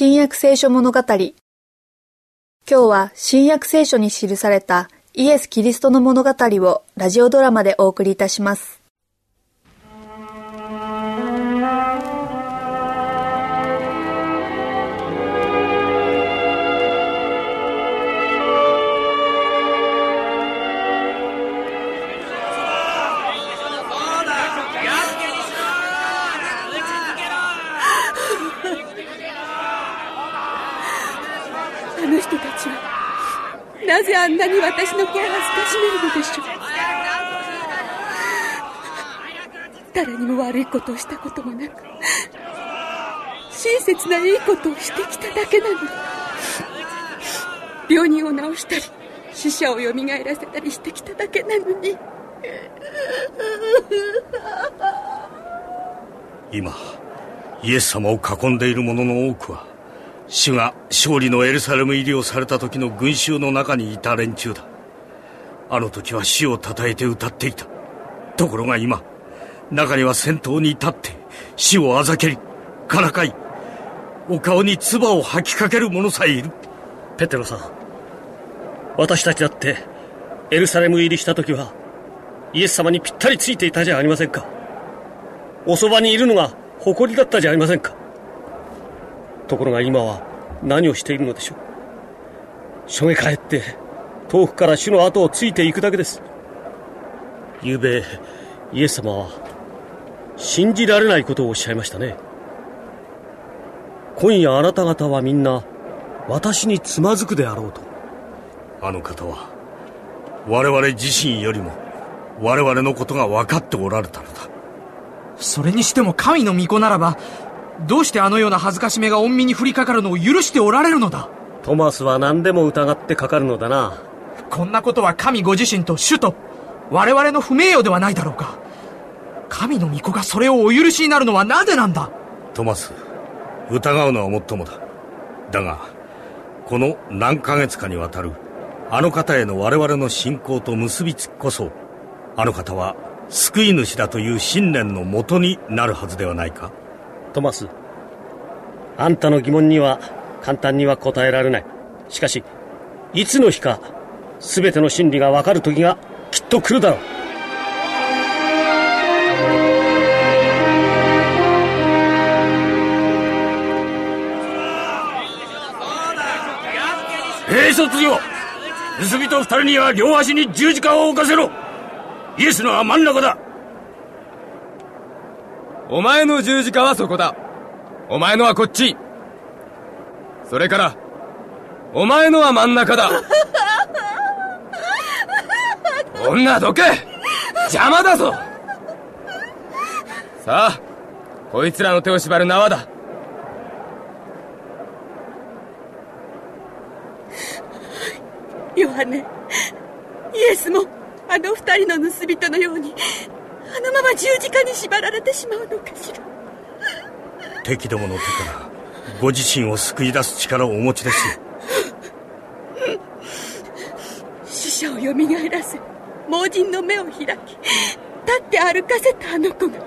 新約聖書物語。今日は新約聖書に記されたイエス・キリストの物語をラジオドラマでお送りいたします。あの人たちは。なぜあんなに私の子を恥ずかしめるのでしょう。誰にも悪いことをしたこともなく親切ないいことをしてきただけなのに病人を治したり死者をよみがえらせたりしてきただけなのに。今イエス様を囲んでいる者の多くは主が勝利のエルサレム入りをされた時の群衆の中にいた連中だ。あの時は死をたたえて歌っていた。ところが今中には先頭に立って死をあざけりからかいお顔に唾を吐きかける者さえいる。ペテロさん私たちだってエルサレム入りした時はイエス様にぴったりついていたじゃありませんか。おそばにいるのが誇りだったじゃありませんか。ところが今は何をしているのでしょう。しょげ帰って遠くから主の後をついていくだけです。昨べイエス様は信じられないことをおっしゃいましたね。今夜あなた方はみんな私につまずくであろうと。あの方は我々自身よりも我々のことが分かっておられたのだ。それにしても神の御子ならばどうしてあのような恥ずかしめが御身に降りかかるのを許しておられるのだ？トマスは何でも疑ってかかるのだな。こんなことは神ご自身と主と我々の不名誉ではないだろうか。神の御子がそれをお許しになるのはなぜなんだ？トマス疑うのはもっともだ。だがこの何ヶ月かにわたるあの方への我々の信仰と結びつきこそあの方は救い主だという信念のもとになるはずではないかトマスあんたの疑問には簡単には答えられない。しかしいつの日か全ての真理が分かる時がきっと来るだろう。兵卒よ盗人二人には両足に十字架を置かせろ。イエスのは真ん中だ。お前の十字架はそこだ。お前のはこっち。それからお前のは真ん中だ。女どけ。邪魔だぞ。さあこいつらの手を縛る縄だ。ヨハネイエスもあの二人の盗人のように。あのまま十字架に縛られてしまうのかしら。敵どもの手からご自身を救い出す力をお持ちですよ。死者をよみがえらせ盲人の目を開き立って歩かせたあの子が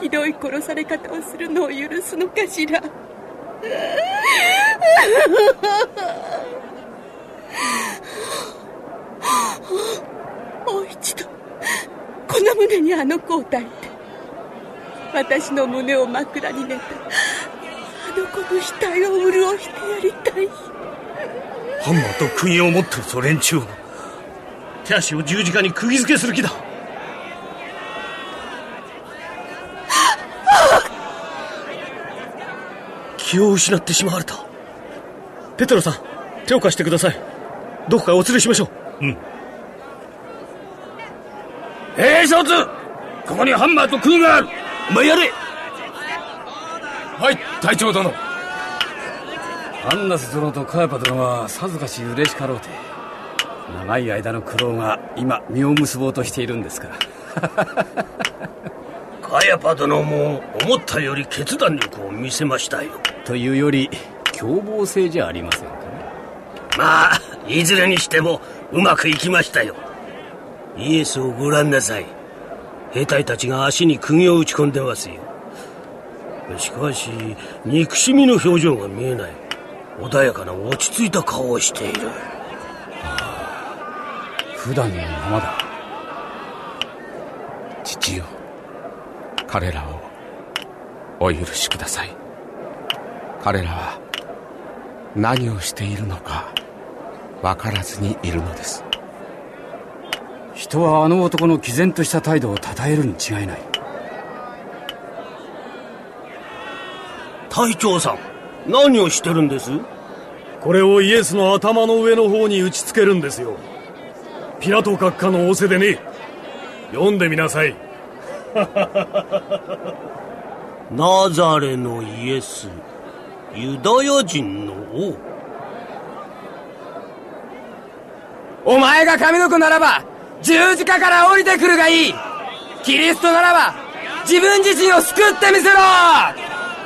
ひどい殺され方をするのを許すのかしら この胸にあの子を抱いて私の胸を枕に寝たあの子の額を潤してやりたい。ハンマーと釘を持ってるぞ連中は手足を十字架に釘付けする気だ。気を失ってしまわれた。ペテロさん手を貸してください。どこかお連れしましょう。うん兵卒ここにハンマーと釘がある。お前やれ。はい隊長殿。アンナス殿とカヤパ殿はさぞかし嬉しかろうて。長い間の苦労が今実を結ぼうとしているんですから。カヤパ殿も思ったより決断力を見せましたよ。というより凶暴性じゃありませんかね。まあいずれにしてもうまくいきましたよイエスをご覧なさい。兵隊たちが足に釘を打ち込んでますよ。しかし憎しみの表情が見えない。穏やかな落ち着いた顔をしている。普段のままだ。父よ彼らをお許しください。彼らは何をしているのか分からずにいるのです。人はあの男の毅然とした態度を称えるに違いない。隊長さん何をしてるんです？これをイエスの頭の上の方に打ちつけるんですよ。ピラト閣下の仰せでね。読んでみなさい。ナザレのイエスユダヤ人の王。お前が神の子ならば十字架から降りてくるがいい。キリストならば自分自身を救ってみせろ。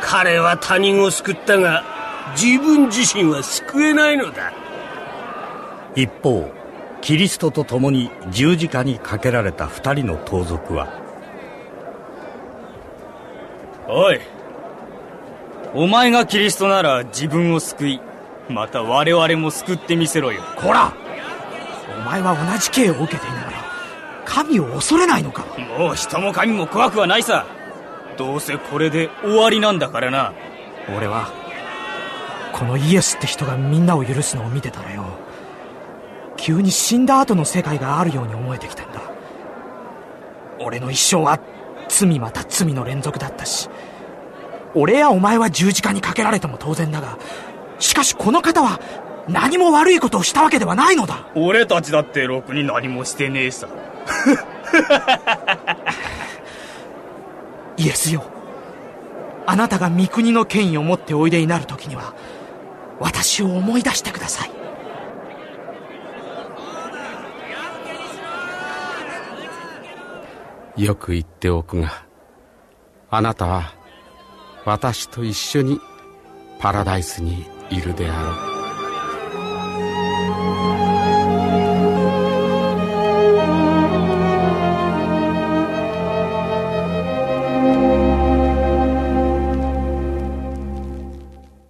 彼は他人を救ったが自分自身は救えないのだ。一方キリストと共に十字架にかけられた二人の盗賊はおいお前がキリストなら自分を救いまた我々も救ってみせろよ。こらお前は同じ刑を受けていながら神を恐れないのか。もう人も神も怖くはないさ。どうせこれで終わりなんだからな。俺はこのイエスって人がみんなを許すのを見てたらよ。急に死んだ後の世界があるように思えてきたんだ。俺の一生は罪また罪の連続だったし俺やお前は十字架にかけられても当然だがしかしこの方は何も悪いことをしたわけではないのだ。俺たちだってろくに何もしてねえさ。イエスよ。あなたが御国の権威を持っておいでになる時には私を思い出してください。よく言っておくがあなたは私と一緒にパラダイスにいるであろう